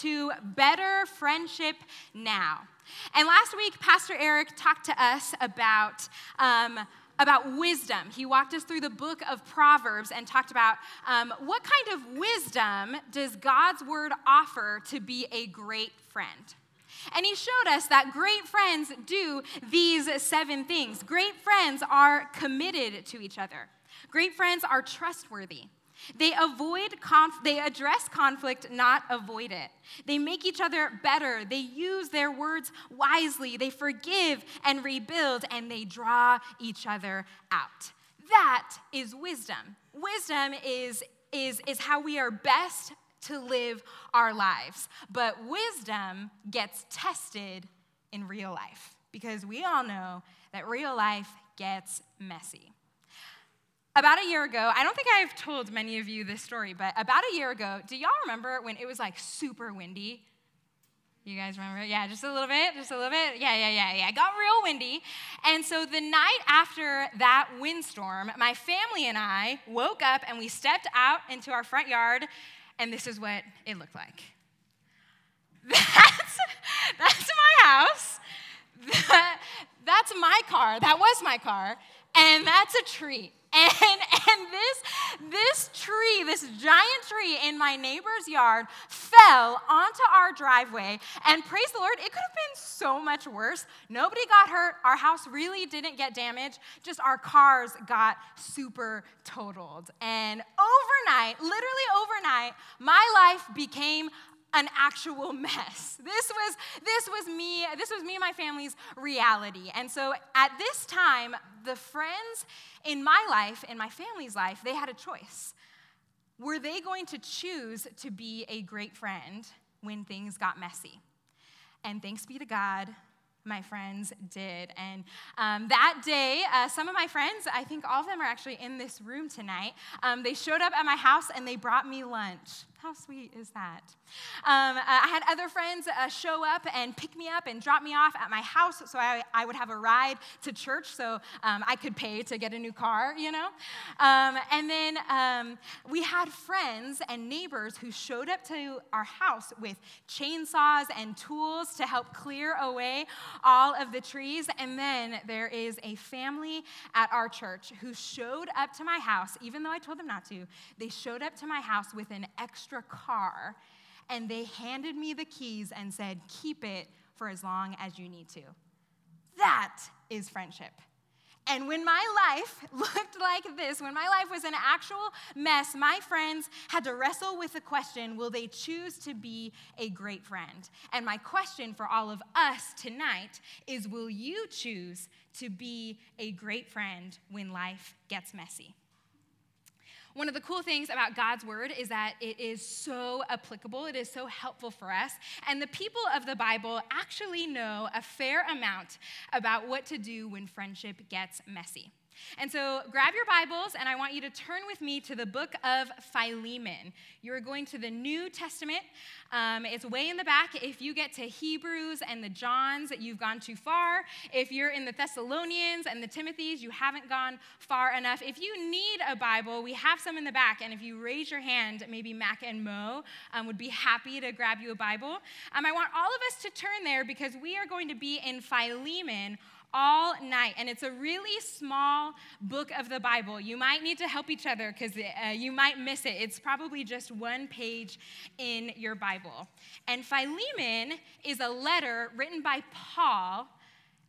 To Better Friendship Now. And last week, Pastor Eric talked to us about. Um, about wisdom. He walked us through the book of Proverbs and talked about um, what kind of wisdom does God's word offer to be a great friend. And he showed us that great friends do these seven things. Great friends are committed to each other. Great friends are trustworthy. They avoid conf- they address conflict, not avoid it. They make each other better. They use their words wisely. They forgive and rebuild and they draw each other out. That is wisdom. Wisdom is is is how we are best to live our lives. But wisdom gets tested in real life because we all know that real life gets messy. About a year ago, I don't think I've told many of you this story, but about a year ago, do y'all remember when it was like super windy? You guys remember? Yeah, just a little bit, just a little bit. Yeah, yeah, yeah, yeah. It got real windy. And so the night after that windstorm, my family and I woke up and we stepped out into our front yard, and this is what it looked like. That's, that's my house. That, that's my car. That was my car. And that's a tree. And, and this, this tree, this giant tree in my neighbor's yard fell onto our driveway. And praise the Lord, it could have been so much worse. Nobody got hurt. Our house really didn't get damaged. Just our cars got super totaled. And overnight, literally overnight, my life became an actual mess. This was this was me, this was me and my family's reality. And so at this time, the friends in my life, in my family's life, they had a choice. Were they going to choose to be a great friend when things got messy? And thanks be to God, my friends did. And um, that day, uh, some of my friends, I think all of them are actually in this room tonight, um, they showed up at my house and they brought me lunch. How sweet is that? Um, uh, I had other friends uh, show up and pick me up and drop me off at my house so I, I would have a ride to church so um, I could pay to get a new car, you know? Um, and then um, we had friends and neighbors who showed up to our house with chainsaws and tools to help clear away all of the trees. And then there is a family at our church who showed up to my house, even though I told them not to, they showed up to my house with an extra extra car and they handed me the keys and said, Keep it for as long as you need to. That is friendship. And when my life looked like this, when my life was an actual mess, my friends had to wrestle with the question will they choose to be a great friend? And my question for all of us tonight is will you choose to be a great friend when life gets messy? One of the cool things about God's word is that it is so applicable, it is so helpful for us. And the people of the Bible actually know a fair amount about what to do when friendship gets messy. And so grab your Bibles, and I want you to turn with me to the book of Philemon. You're going to the New Testament. Um, it's way in the back. If you get to Hebrews and the Johns, you've gone too far. If you're in the Thessalonians and the Timothys, you haven't gone far enough. If you need a Bible, we have some in the back. And if you raise your hand, maybe Mac and Mo um, would be happy to grab you a Bible. Um, I want all of us to turn there because we are going to be in Philemon all night. And it's a really small book of the Bible. You might need to help each other because uh, you might miss it. It's probably just one page in your Bible. And Philemon is a letter written by Paul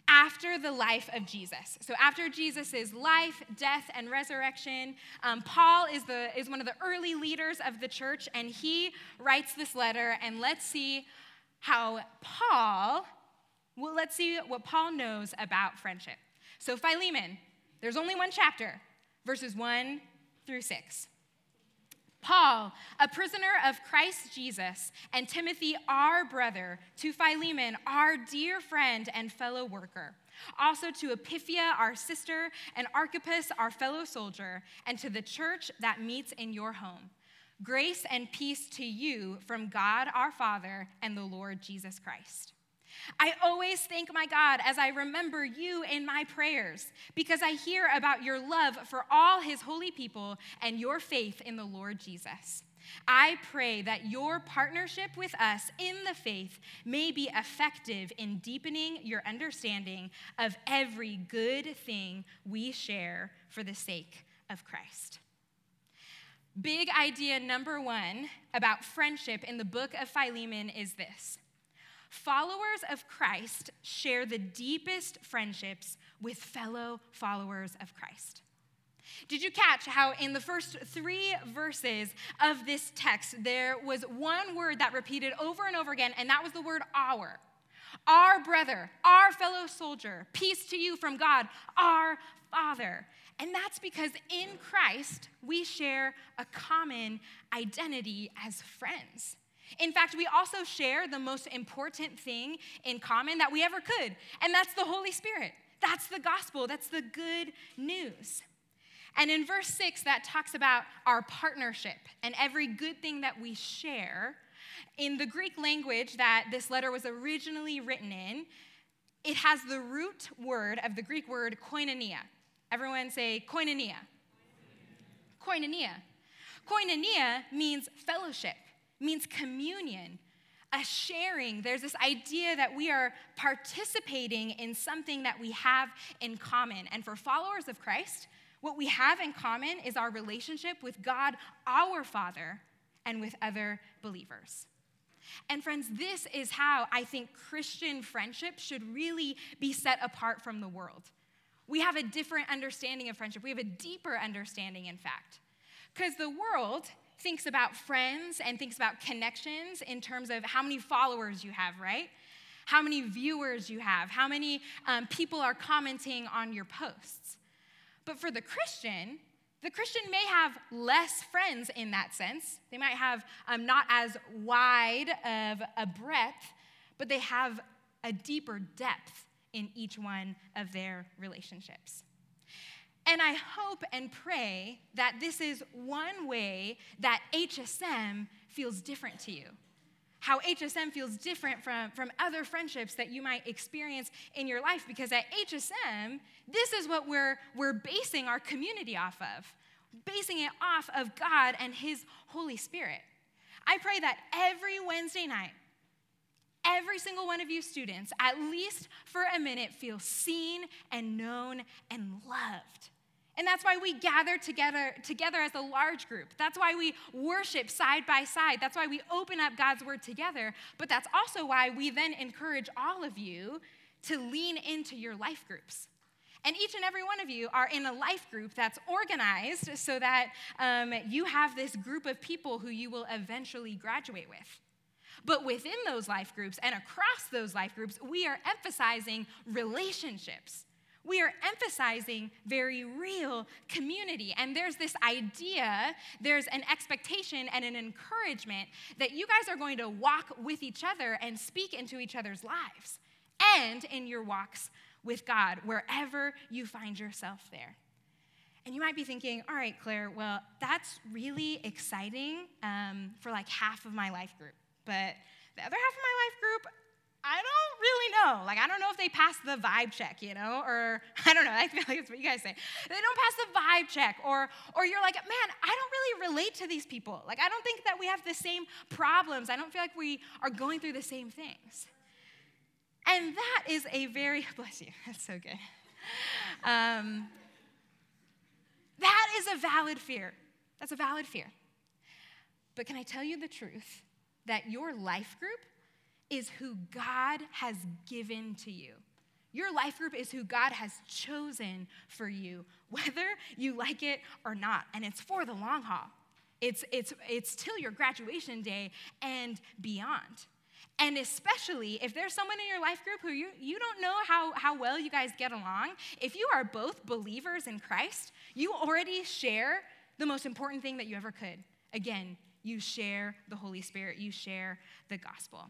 after the life of Jesus. So after Jesus' life, death, and resurrection, um, Paul is, the, is one of the early leaders of the church, and he writes this letter. And let's see how Paul well, let's see what Paul knows about friendship. So, Philemon, there's only one chapter, verses 1 through 6. Paul, a prisoner of Christ Jesus, and Timothy, our brother, to Philemon, our dear friend and fellow worker, also to Apphia, our sister, and Archippus, our fellow soldier, and to the church that meets in your home. Grace and peace to you from God our Father and the Lord Jesus Christ. I always thank my God as I remember you in my prayers because I hear about your love for all his holy people and your faith in the Lord Jesus. I pray that your partnership with us in the faith may be effective in deepening your understanding of every good thing we share for the sake of Christ. Big idea number one about friendship in the book of Philemon is this Followers of Christ share the deepest friendships with fellow followers of Christ. Did you catch how in the first three verses of this text, there was one word that repeated over and over again, and that was the word our? Our brother, our fellow soldier, peace to you from God, our Father. And that's because in Christ, we share a common identity as friends. In fact, we also share the most important thing in common that we ever could, and that's the Holy Spirit. That's the gospel, that's the good news. And in verse 6, that talks about our partnership and every good thing that we share. In the Greek language that this letter was originally written in, it has the root word of the Greek word koinonia. Everyone say koinonia. Koinonia. Koinonia means fellowship means communion, a sharing. There's this idea that we are participating in something that we have in common. And for followers of Christ, what we have in common is our relationship with God, our Father, and with other believers. And friends, this is how I think Christian friendship should really be set apart from the world. We have a different understanding of friendship. We have a deeper understanding, in fact. Because the world thinks about friends and thinks about connections in terms of how many followers you have, right? How many viewers you have, how many um, people are commenting on your posts. But for the Christian, the Christian may have less friends in that sense. They might have um, not as wide of a breadth, but they have a deeper depth in each one of their relationships. And I hope and pray that this is one way that HSM feels different to you. How HSM feels different from, from other friendships that you might experience in your life, because at HSM, this is what we're, we're basing our community off of, basing it off of God and His Holy Spirit. I pray that every Wednesday night, every single one of you students, at least for a minute, feel seen and known and loved. And that's why we gather together, together as a large group. That's why we worship side by side. That's why we open up God's word together. But that's also why we then encourage all of you to lean into your life groups. And each and every one of you are in a life group that's organized so that um, you have this group of people who you will eventually graduate with. But within those life groups and across those life groups, we are emphasizing relationships. We are emphasizing very real community. And there's this idea, there's an expectation and an encouragement that you guys are going to walk with each other and speak into each other's lives and in your walks with God, wherever you find yourself there. And you might be thinking, all right, Claire, well, that's really exciting um, for like half of my life group. But the other half of my life group, I don't really know. Like, I don't know if they pass the vibe check, you know, or I don't know. I feel like that's what you guys say. They don't pass the vibe check, or, or you're like, man, I don't really relate to these people. Like, I don't think that we have the same problems. I don't feel like we are going through the same things. And that is a very, bless you, that's so good. Um, that is a valid fear. That's a valid fear. But can I tell you the truth? That your life group is who God has given to you. Your life group is who God has chosen for you, whether you like it or not. And it's for the long haul. It's, it's, it's till your graduation day and beyond. And especially if there's someone in your life group who you, you don't know how, how well you guys get along, if you are both believers in Christ, you already share the most important thing that you ever could again, you share the Holy Spirit, you share the gospel.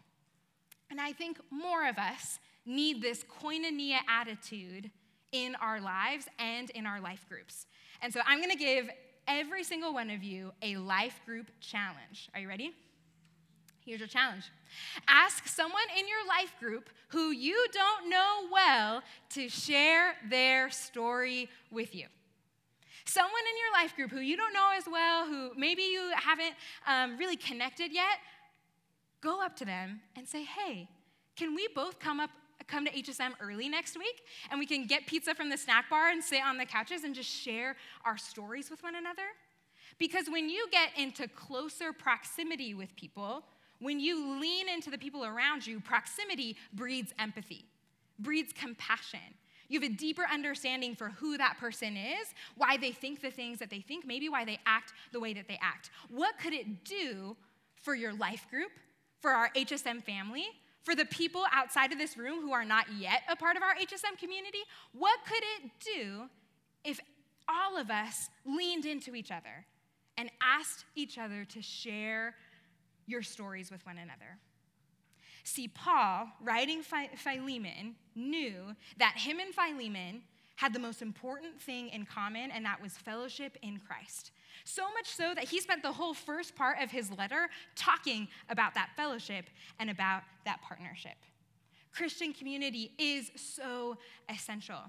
And I think more of us need this koinonia attitude in our lives and in our life groups. And so I'm going to give every single one of you a life group challenge. Are you ready? Here's your challenge ask someone in your life group who you don't know well to share their story with you. Someone in your life group who you don't know as well, who maybe you haven't um, really connected yet, go up to them and say, hey, can we both come up come to HSM early next week and we can get pizza from the snack bar and sit on the couches and just share our stories with one another? Because when you get into closer proximity with people, when you lean into the people around you, proximity breeds empathy, breeds compassion. You have a deeper understanding for who that person is, why they think the things that they think, maybe why they act the way that they act. What could it do for your life group, for our HSM family, for the people outside of this room who are not yet a part of our HSM community? What could it do if all of us leaned into each other and asked each other to share your stories with one another. See, Paul, writing Philemon, knew that him and Philemon had the most important thing in common, and that was fellowship in Christ. So much so that he spent the whole first part of his letter talking about that fellowship and about that partnership. Christian community is so essential.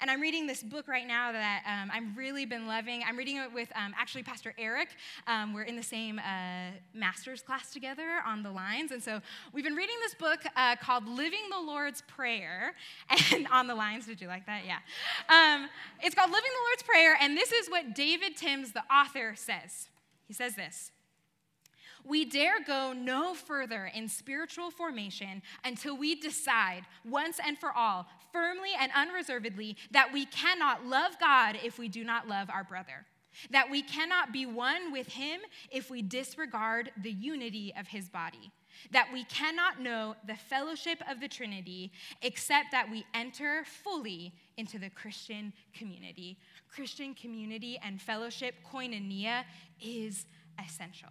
And I'm reading this book right now that um, I've really been loving. I'm reading it with um, actually Pastor Eric. Um, we're in the same uh, master's class together on the lines. And so we've been reading this book uh, called Living the Lord's Prayer. And on the lines, did you like that? Yeah. Um, it's called Living the Lord's Prayer. And this is what David Timms, the author, says. He says this. We dare go no further in spiritual formation until we decide once and for all, firmly and unreservedly, that we cannot love God if we do not love our brother. That we cannot be one with him if we disregard the unity of his body. That we cannot know the fellowship of the Trinity except that we enter fully into the Christian community. Christian community and fellowship, koinonia, is essential.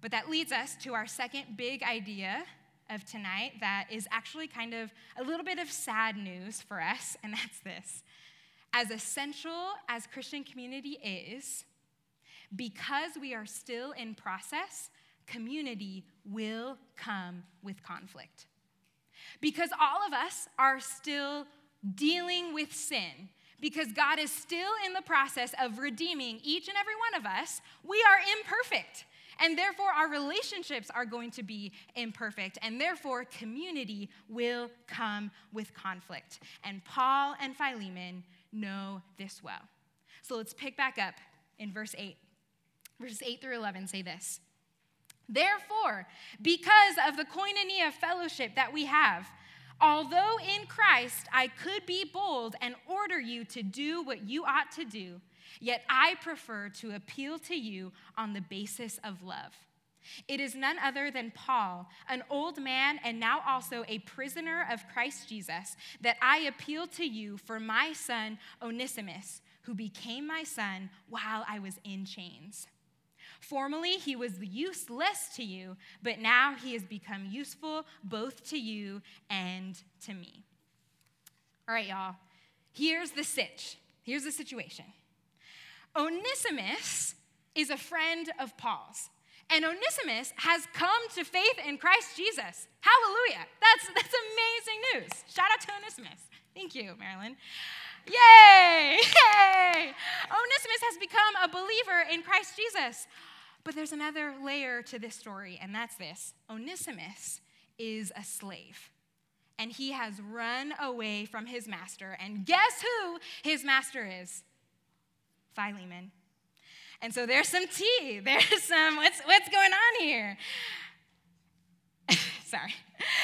But that leads us to our second big idea of tonight that is actually kind of a little bit of sad news for us, and that's this. As essential as Christian community is, because we are still in process, community will come with conflict. Because all of us are still dealing with sin, because God is still in the process of redeeming each and every one of us, we are imperfect. And therefore, our relationships are going to be imperfect. And therefore, community will come with conflict. And Paul and Philemon know this well. So let's pick back up in verse 8. Verses 8 through 11 say this Therefore, because of the koinonia fellowship that we have, although in Christ I could be bold and order you to do what you ought to do, Yet I prefer to appeal to you on the basis of love. It is none other than Paul, an old man and now also a prisoner of Christ Jesus, that I appeal to you for my son Onesimus, who became my son while I was in chains. Formerly, he was useless to you, but now he has become useful both to you and to me. All right, y'all, here's the sitch. Here's the situation. Onesimus is a friend of Paul's. And Onesimus has come to faith in Christ Jesus. Hallelujah. That's, that's amazing news. Shout out to Onesimus. Thank you, Marilyn. Yay! Yay! Onesimus has become a believer in Christ Jesus. But there's another layer to this story, and that's this Onesimus is a slave. And he has run away from his master. And guess who his master is? Philemon. And so there's some tea. There's some, what's, what's going on here? Sorry.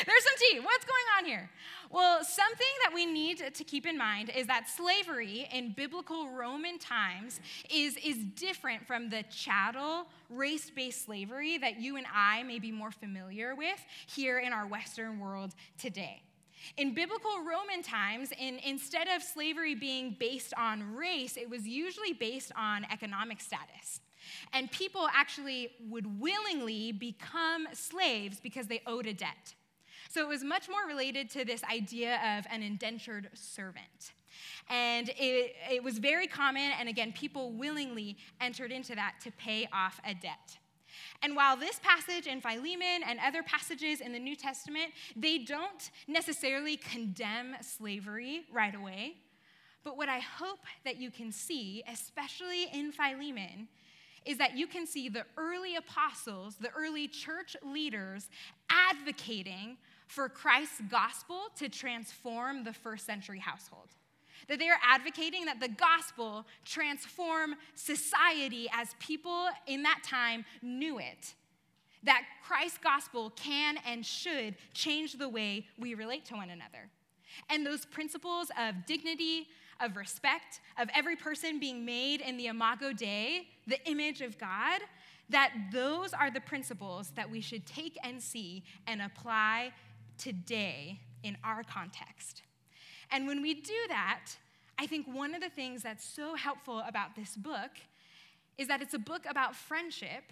There's some tea. What's going on here? Well, something that we need to keep in mind is that slavery in biblical Roman times is, is different from the chattel, race based slavery that you and I may be more familiar with here in our Western world today. In biblical Roman times, in, instead of slavery being based on race, it was usually based on economic status. And people actually would willingly become slaves because they owed a debt. So it was much more related to this idea of an indentured servant. And it, it was very common, and again, people willingly entered into that to pay off a debt. And while this passage in Philemon and other passages in the New Testament, they don't necessarily condemn slavery right away, but what I hope that you can see, especially in Philemon, is that you can see the early apostles, the early church leaders advocating for Christ's gospel to transform the first century household. That they are advocating that the gospel transform society as people in that time knew it. That Christ's gospel can and should change the way we relate to one another. And those principles of dignity, of respect, of every person being made in the imago Dei, the image of God, that those are the principles that we should take and see and apply today in our context. And when we do that, I think one of the things that's so helpful about this book is that it's a book about friendship.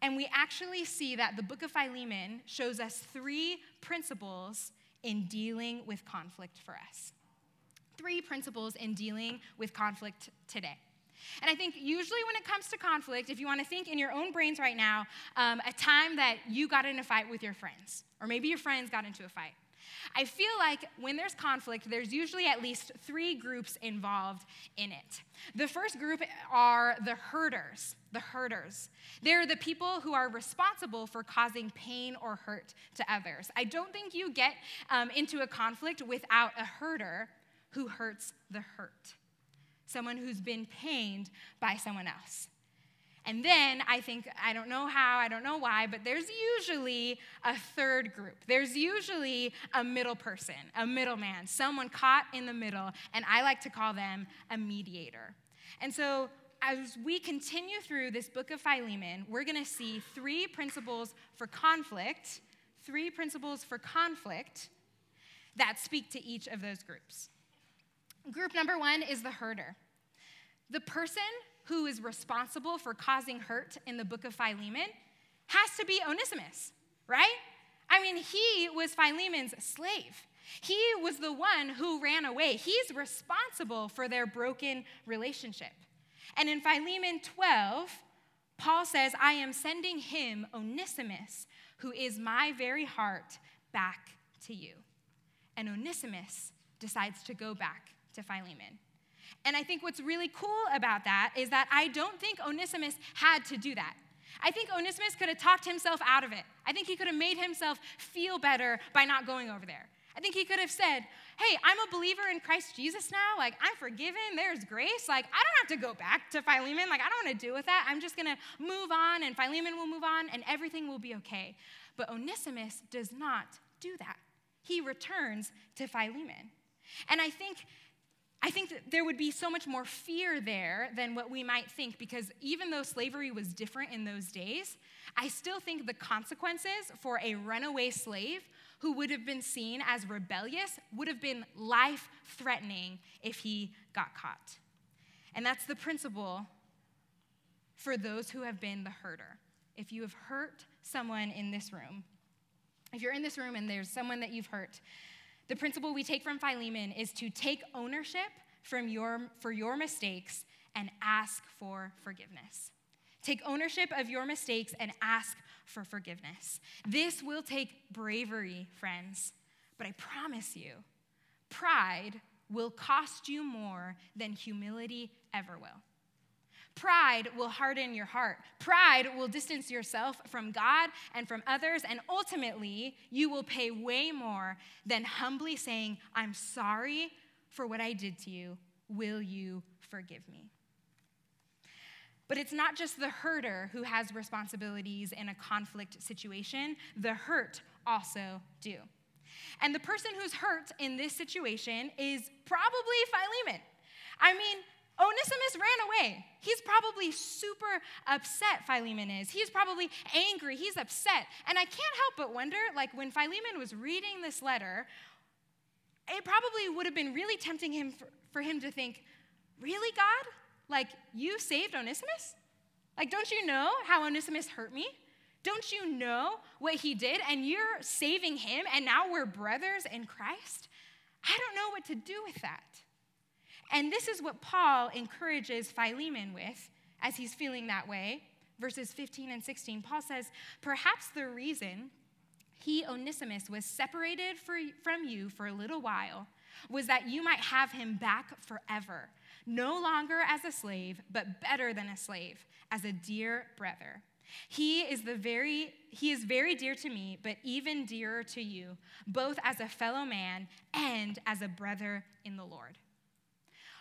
And we actually see that the book of Philemon shows us three principles in dealing with conflict for us. Three principles in dealing with conflict today. And I think usually when it comes to conflict, if you want to think in your own brains right now, um, a time that you got in a fight with your friends, or maybe your friends got into a fight. I feel like when there's conflict, there's usually at least three groups involved in it. The first group are the hurters. the hurters. They're the people who are responsible for causing pain or hurt to others. I don't think you get um, into a conflict without a hurter who hurts the hurt, someone who's been pained by someone else. And then I think, I don't know how, I don't know why, but there's usually a third group. There's usually a middle person, a middleman, someone caught in the middle, and I like to call them a mediator. And so as we continue through this book of Philemon, we're to see three principles for conflict, three principles for conflict that speak to each of those groups. Group number one is the hurter. The person who is responsible for causing hurt in the book of Philemon has to be Onesimus, right? I mean, he was Philemon's slave. He was the one who ran away. He's responsible for their broken relationship. And in Philemon 12, Paul says, I am sending him, Onesimus, who is my very heart, back to you. And Onesimus decides to go back to Philemon. And I think what's really cool about that is that I don't think Onesimus had to do that. I think Onesimus could have talked himself out of it. I think he could have made himself feel better by not going over there. I think he could have said, Hey, I'm a believer in Christ Jesus now. Like, I'm forgiven. There's grace. Like, I don't have to go back to Philemon. Like, I don't want to deal with that. I'm just going to move on, and Philemon will move on, and everything will be okay. But Onesimus does not do that. He returns to Philemon. And I think I think that there would be so much more fear there than what we might think because even though slavery was different in those days, I still think the consequences for a runaway slave who would have been seen as rebellious would have been life threatening if he got caught. And that's the principle for those who have been the hurter. If you have hurt someone in this room, if you're in this room and there's someone that you've hurt, the principle we take from Philemon is to take ownership from your, for your mistakes and ask for forgiveness. Take ownership of your mistakes and ask for forgiveness. This will take bravery, friends, but I promise you, pride will cost you more than humility ever will. Pride will harden your heart. Pride will distance yourself from God and from others, and ultimately, you will pay way more than humbly saying, I'm sorry for what I did to you. Will you forgive me? But it's not just the hurter who has responsibilities in a conflict situation, the hurt also do. And the person who's hurt in this situation is probably Philemon. I mean, Onesimus ran away. He's probably super upset, Philemon is. He's probably angry. He's upset. And I can't help but wonder like, when Philemon was reading this letter, it probably would have been really tempting him for, for him to think, Really, God? Like, you saved Onesimus? Like, don't you know how Onesimus hurt me? Don't you know what he did? And you're saving him, and now we're brothers in Christ? I don't know what to do with that. And this is what Paul encourages Philemon with as he's feeling that way. Verses 15 and 16, Paul says, Perhaps the reason he, Onesimus, was separated for, from you for a little while was that you might have him back forever, no longer as a slave, but better than a slave, as a dear brother. He is the very he is very dear to me, but even dearer to you, both as a fellow man and as a brother in the Lord.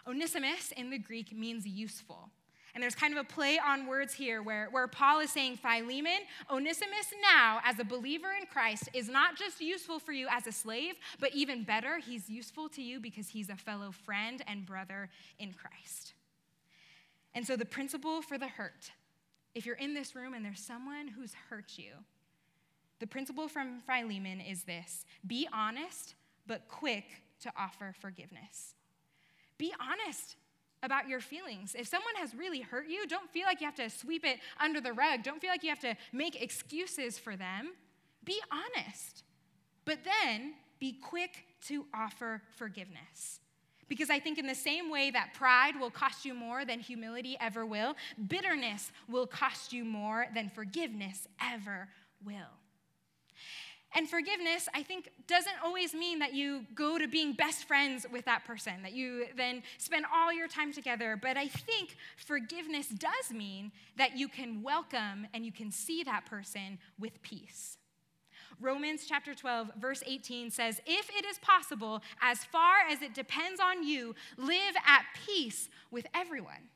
Onesimus in the Greek means useful. And there's kind of a play on words here where, where Paul is saying, Philemon, Onesimus now, as a believer in Christ, is not just useful for you as a slave, but even better, he's useful to you because he's a fellow friend and brother in Christ. And so the principle for the hurt, if you're in this room and there's someone who's hurt you, the principle from Philemon is this be honest, but quick to offer forgiveness. Be honest about your feelings. If someone has really hurt you, don't feel like you have to sweep it under the rug. Don't feel like you have to make excuses for them. Be honest. But then be quick to offer forgiveness. Because I think, in the same way that pride will cost you more than humility ever will, bitterness will cost you more than forgiveness ever will. And forgiveness, I think, doesn't always mean that you go to being best friends with that person, that you then spend all your time together. But I think forgiveness does mean that you can welcome and you can see that person with peace. Romans chapter 12, verse 18 says, If it is possible, as far as it depends on you, live at peace with everyone.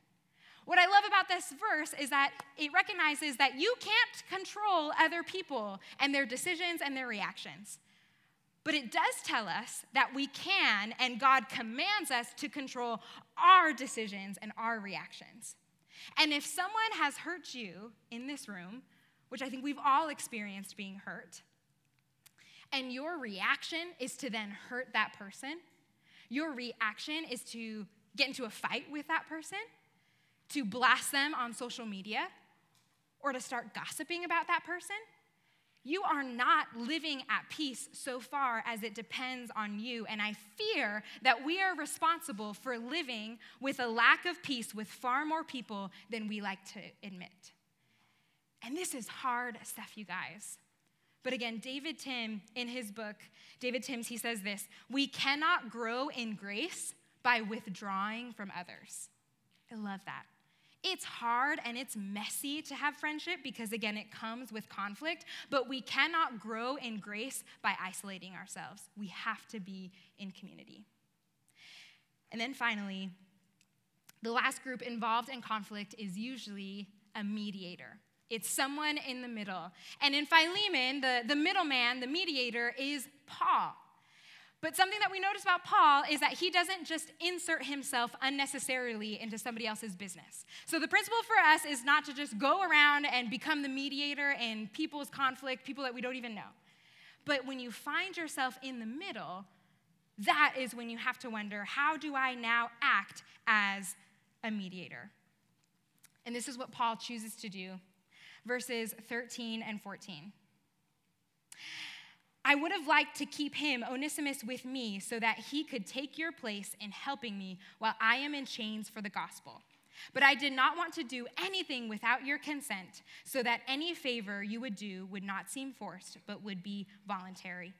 What I love about this verse is that it recognizes that you can't control other people and their decisions and their reactions. But it does tell us that we can, and God commands us to control our decisions and our reactions. And if someone has hurt you in this room, which I think we've all experienced being hurt, and your reaction is to then hurt that person, your reaction is to get into a fight with that person, to blast them on social media or to start gossiping about that person, you are not living at peace so far as it depends on you. And I fear that we are responsible for living with a lack of peace with far more people than we like to admit. And this is hard stuff, you guys. But again, David Tim, in his book, David Timms, he says this We cannot grow in grace by withdrawing from others. I love that. It's hard and it's messy to have friendship because, again, it comes with conflict, but we cannot grow in grace by isolating ourselves. We have to be in community. And then finally, the last group involved in conflict is usually a mediator. It's someone in the middle. And in Philemon, the, the middleman, the mediator, is Paul. But something that we notice about Paul is that he doesn't just insert himself unnecessarily into somebody else's business. So the principle for us is not to just go around and become the mediator in people's conflict, people that we don't even know. But when you find yourself in the middle, that is when you have to wonder how do I now act as a mediator? And this is what Paul chooses to do. Verses 13 and 14. I would have liked to keep him, Onesimus, with me so that he could take your place in helping me while I am in chains for the gospel. But I did not want to do anything without your consent, so that any favor you would do would not seem forced, but would be voluntary.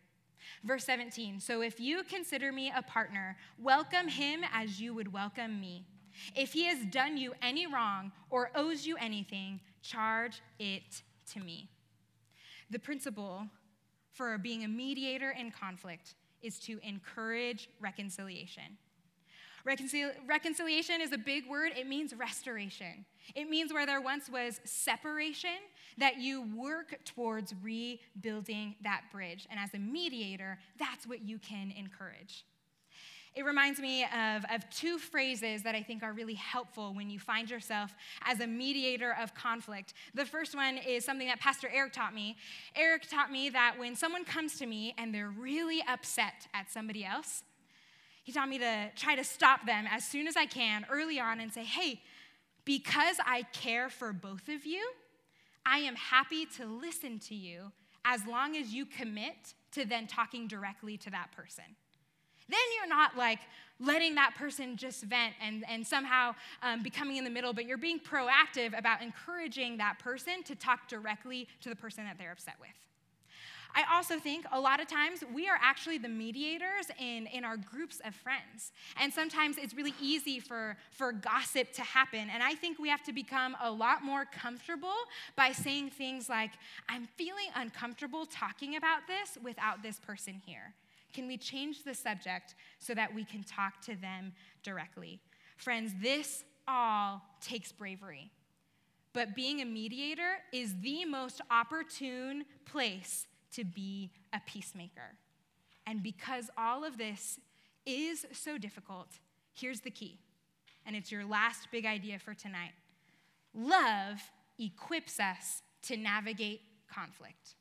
Verse 17 So if you consider me a partner, welcome him as you would welcome me. If he has done you any wrong or owes you anything, charge it to me. The principle for being a mediator in conflict is to encourage reconciliation. Reconcil- reconciliation is a big word. It means restoration. It means where there once was separation, that you work towards rebuilding that bridge. And as a mediator, that's what you can encourage. It reminds me of, of two phrases that I think are really helpful when you find yourself as a mediator of conflict. The first one is something that Pastor Eric taught me. Eric taught me that when someone comes to me and they're really upset at somebody else, he taught me to try to stop them as soon as I can early on and say, hey, Because I care for both of you, I am happy to listen to you as long as you commit to then talking directly to that person. Then you're not like letting that person just vent and, and somehow um, becoming in the middle, but you're being proactive about encouraging that person to talk directly to the person that they're upset with. I also think a lot of times we are actually the mediators in, in our groups of friends. And sometimes it's really easy for, for gossip to happen. And I think we have to become a lot more comfortable by saying things like, I'm feeling uncomfortable talking about this without this person here. Can we change the subject so that we can talk to them directly? Friends, this all takes bravery. But being a mediator is the most opportune place to be a peacemaker. And because all of this is so difficult, here's the key. And it's your last big idea for tonight love equips us to navigate conflict.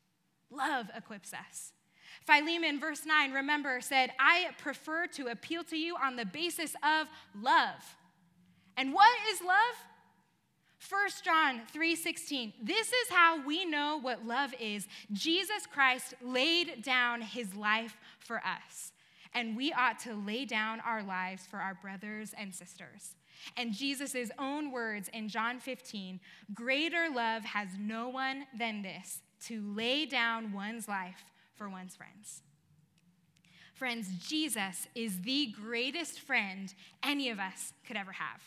Love equips us. Philemon, verse 9, remember, said, I prefer to appeal to you on the basis of love. And what is love? 1 John 3:16 This is how we know what love is. Jesus Christ laid down his life for us, and we ought to lay down our lives for our brothers and sisters. And Jesus' own words in John 15 Greater love has no one than this, to lay down one's life for one's friends. Friends, Jesus is the greatest friend any of us could ever have.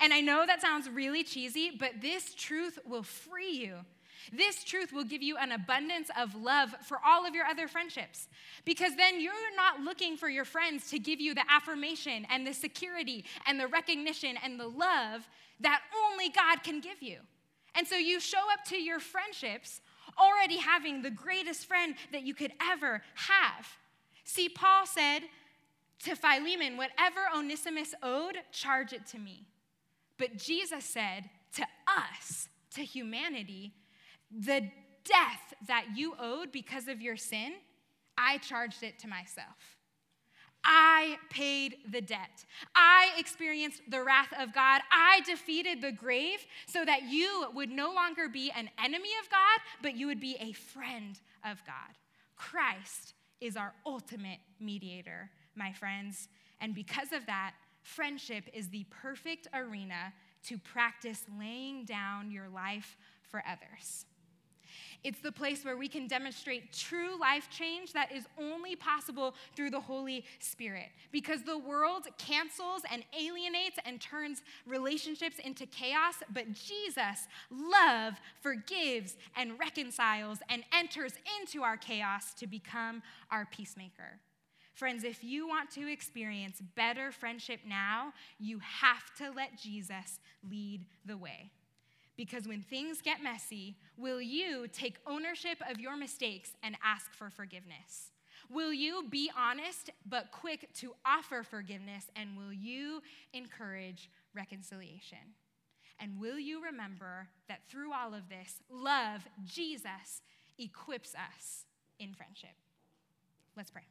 And I know that sounds really cheesy, but this truth will free you. This truth will give you an abundance of love for all of your other friendships. Because then you're not looking for your friends to give you the affirmation and the security and the recognition and the love that only God can give you. And so you show up to your friendships already having the greatest friend that you could ever have. See, Paul said to Philemon, Whatever Onesimus owed, charge it to me. But Jesus said to us, to humanity, the death that you owed because of your sin, I charged it to myself. I paid the debt. I experienced the wrath of God. I defeated the grave so that you would no longer be an enemy of God, but you would be a friend of God. Christ is our ultimate mediator, my friends. And because of that, friendship is the perfect arena to practice laying down your life for others. It's the place where we can demonstrate true life change that is only possible through the Holy Spirit. Because the world cancels and alienates and turns relationships into chaos, but Jesus, love, forgives and reconciles and enters into our chaos to become our peacemaker. Friends, if you want to experience better friendship now, you have to let Jesus lead the way. Because when things get messy, will you take ownership of your mistakes and ask for forgiveness? Will you be honest but quick to offer forgiveness? And will you encourage reconciliation? And will you remember that through all of this, love, Jesus, equips us in friendship? Let's pray.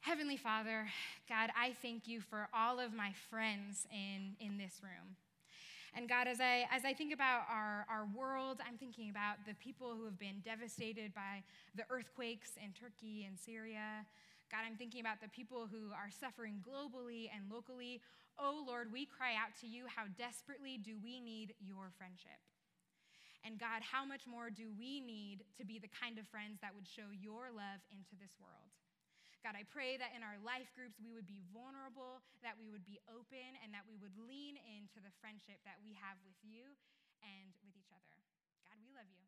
Heavenly Father, God, I thank you for all of my friends in, in this room. And God, as I, as I think about our, our world, I'm thinking about the people who have been devastated by the earthquakes in Turkey and Syria. God, I'm thinking about the people who are suffering globally and locally. Oh Lord, we cry out to you, how desperately do we need your friendship? And God, how much more do we need to be the kind of friends that would show your love into this world? God, I pray that in our life groups we would be vulnerable, that we would be open, and that we would lean into the friendship that we have with you and with each other. God, we love you.